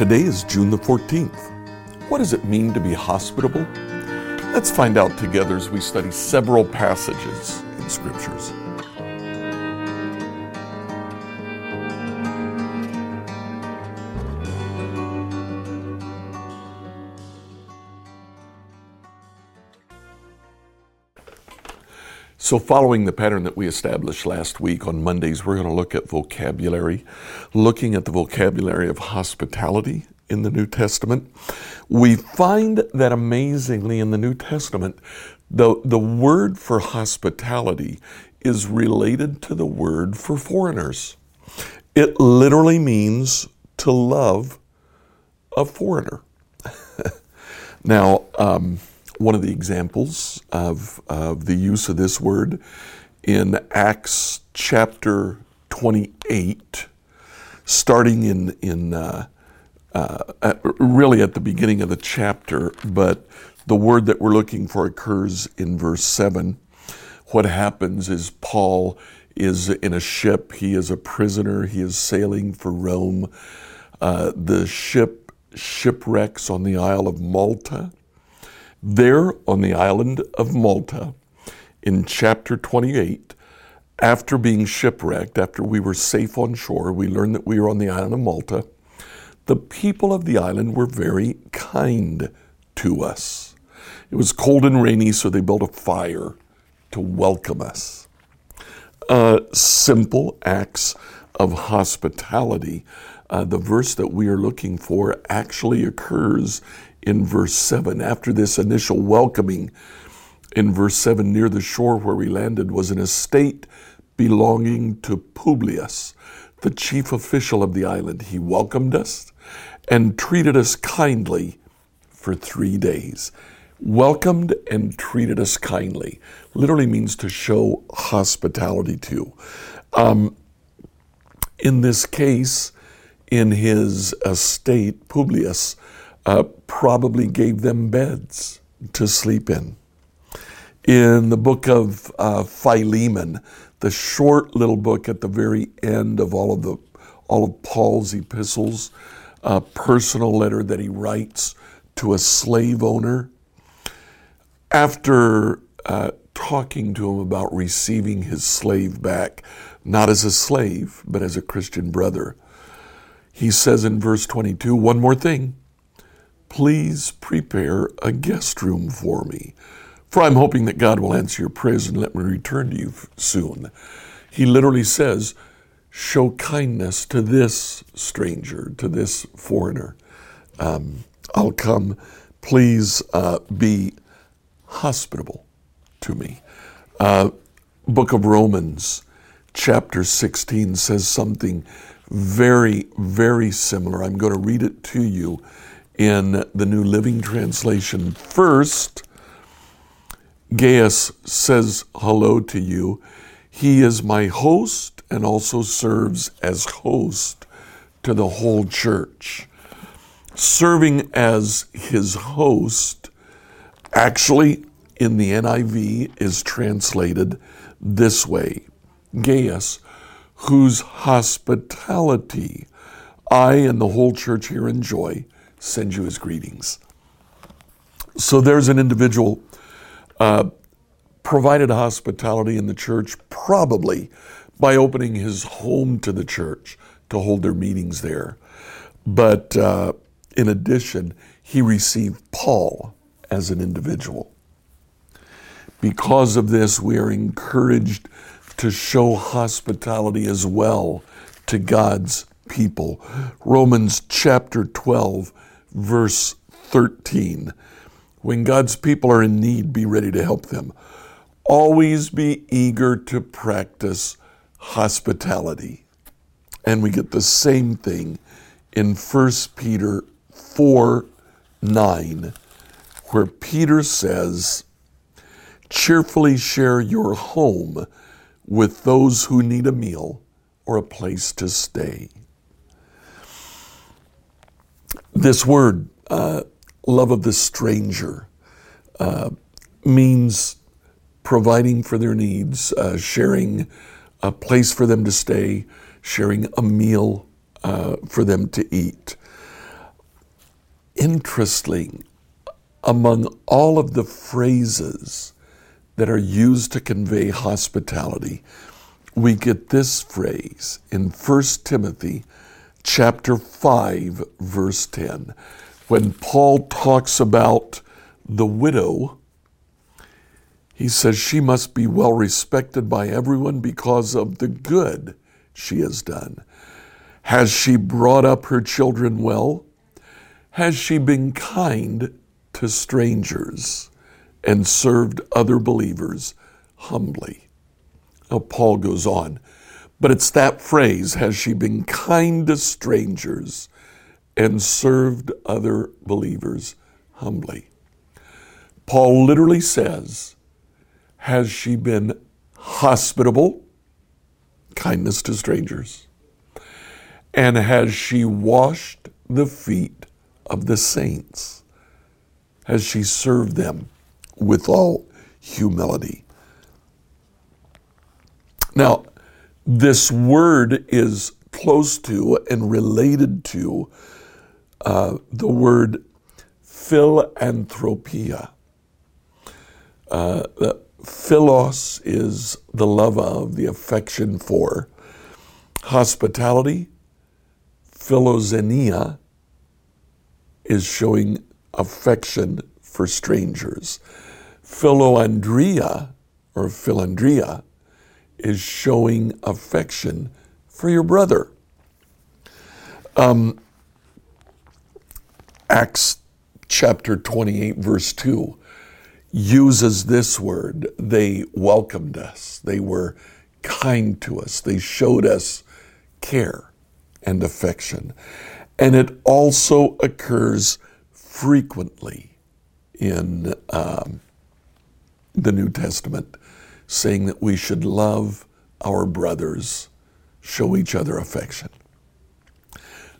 Today is June the 14th. What does it mean to be hospitable? Let's find out together as we study several passages in Scriptures. So, following the pattern that we established last week on Mondays, we're going to look at vocabulary, looking at the vocabulary of hospitality in the New Testament. We find that amazingly in the New Testament, the, the word for hospitality is related to the word for foreigners. It literally means to love a foreigner. now, um, one of the examples of, of the use of this word in Acts chapter 28, starting in, in uh, uh, really at the beginning of the chapter, but the word that we're looking for occurs in verse 7. What happens is Paul is in a ship, he is a prisoner, he is sailing for Rome. Uh, the ship shipwrecks on the Isle of Malta. There on the island of Malta, in chapter 28, after being shipwrecked, after we were safe on shore, we learned that we were on the island of Malta. The people of the island were very kind to us. It was cold and rainy, so they built a fire to welcome us. Uh, simple acts of hospitality. Uh, the verse that we are looking for actually occurs in verse 7. After this initial welcoming, in verse 7, near the shore where we landed was an estate belonging to Publius, the chief official of the island. He welcomed us and treated us kindly for three days. Welcomed and treated us kindly literally means to show hospitality to. Um, in this case, in his estate, Publius uh, probably gave them beds to sleep in. In the book of uh, Philemon, the short little book at the very end of all of the all of Paul's epistles, a personal letter that he writes to a slave owner. After uh, talking to him about receiving his slave back, not as a slave, but as a Christian brother, he says in verse 22 one more thing please prepare a guest room for me. For I'm hoping that God will answer your prayers and let me return to you soon. He literally says, Show kindness to this stranger, to this foreigner. Um, I'll come. Please uh, be hospitable to me. Uh, Book of Romans, chapter 16, says something very, very similar. I'm going to read it to you in the New Living Translation. First, Gaius says hello to you. He is my host and also serves as host to the whole church. Serving as his host, actually in the NIV, is translated this way Gaius, whose hospitality I and the whole church here enjoy send you his greetings. So there's an individual uh, provided hospitality in the church, probably by opening his home to the church to hold their meetings there. But uh, in addition, he received Paul as an individual. Because of this, we are encouraged to show hospitality as well to God's people. Romans chapter 12 verse 13. When God's people are in need, be ready to help them. Always be eager to practice hospitality. And we get the same thing in 1 Peter 4 9, where Peter says, Cheerfully share your home with those who need a meal or a place to stay. This word, uh, love of the stranger, uh, means providing for their needs, uh, sharing a place for them to stay, sharing a meal uh, for them to eat. interesting among all of the phrases that are used to convey hospitality, we get this phrase in 1 Timothy chapter 5 verse 10 when Paul talks about the widow he says she must be well respected by everyone because of the good she has done. Has she brought up her children well? Has she been kind to strangers and served other believers humbly? Now, Paul goes on, but it's that phrase, has she been kind to strangers and served other believers humbly? Paul literally says, has she been hospitable? Kindness to strangers. And has she washed the feet of the saints? Has she served them with all humility? Now, this word is close to and related to uh, the word philanthropia. Uh, Philos is the love of, the affection for. Hospitality, philoxenia, is showing affection for strangers. Philoandria, or philandria, is showing affection for your brother. Um, Acts chapter 28, verse 2 uses this word. They welcomed us, they were kind to us, they showed us care and affection. And it also occurs frequently in um, the New Testament, saying that we should love our brothers, show each other affection.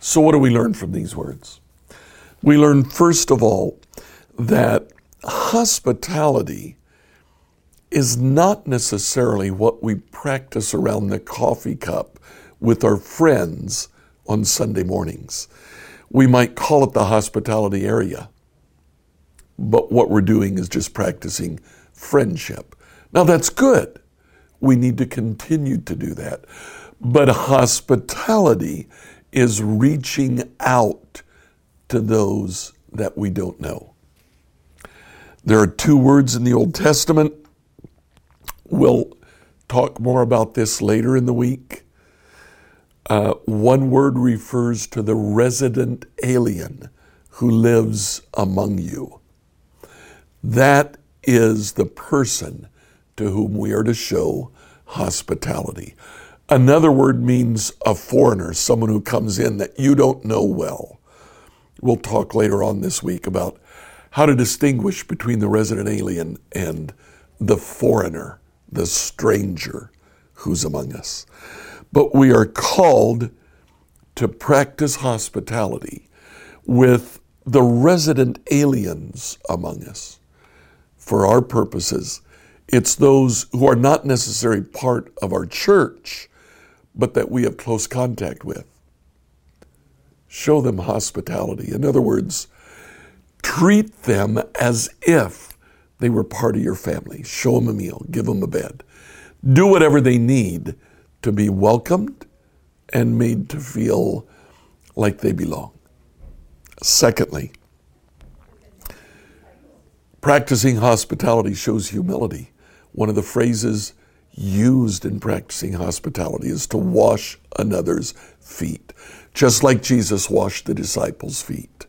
So, what do we learn from these words? We learn, first of all, that hospitality is not necessarily what we practice around the coffee cup with our friends on Sunday mornings. We might call it the hospitality area, but what we're doing is just practicing friendship. Now, that's good. We need to continue to do that. But hospitality is reaching out to those that we don't know. There are two words in the Old Testament. We'll talk more about this later in the week. Uh, one word refers to the resident alien who lives among you. That is the person to whom we are to show hospitality. Another word means a foreigner, someone who comes in that you don't know well. We'll talk later on this week about how to distinguish between the resident alien and the foreigner, the stranger who's among us. But we are called to practice hospitality with the resident aliens among us. For our purposes, it's those who are not necessarily part of our church, but that we have close contact with. Show them hospitality. In other words, treat them as if they were part of your family. Show them a meal, give them a bed. Do whatever they need to be welcomed and made to feel like they belong. Secondly, practicing hospitality shows humility. One of the phrases used in practicing hospitality is to wash another's feet, just like Jesus washed the disciples' feet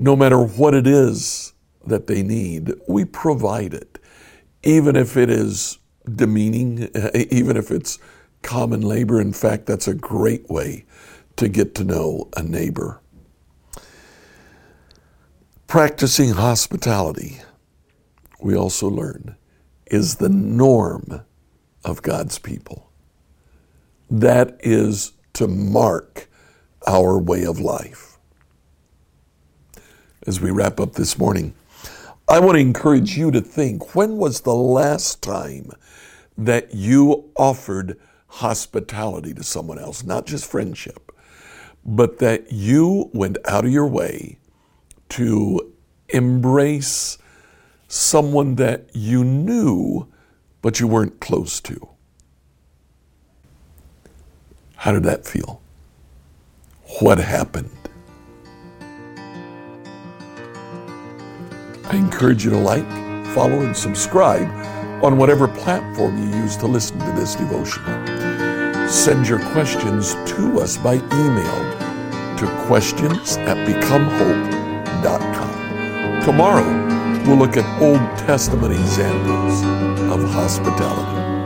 no matter what it is that they need, we provide it. Even if it is demeaning, even if it's common labor. In fact, that's a great way to get to know a neighbor. Practicing hospitality, we also learn, is the norm of God's people. That is to mark our way of life as we wrap up this morning. I want to encourage you to think when was the last time that you offered hospitality to someone else, not just friendship, but that you went out of your way to embrace someone that you knew but you weren't close to. How did that feel? What happened? I encourage you to like, follow, and subscribe on whatever platform you use to listen to this devotion. Send your questions to us by email to questions at becomehope.com. Tomorrow, we'll look at Old Testament examples of hospitality.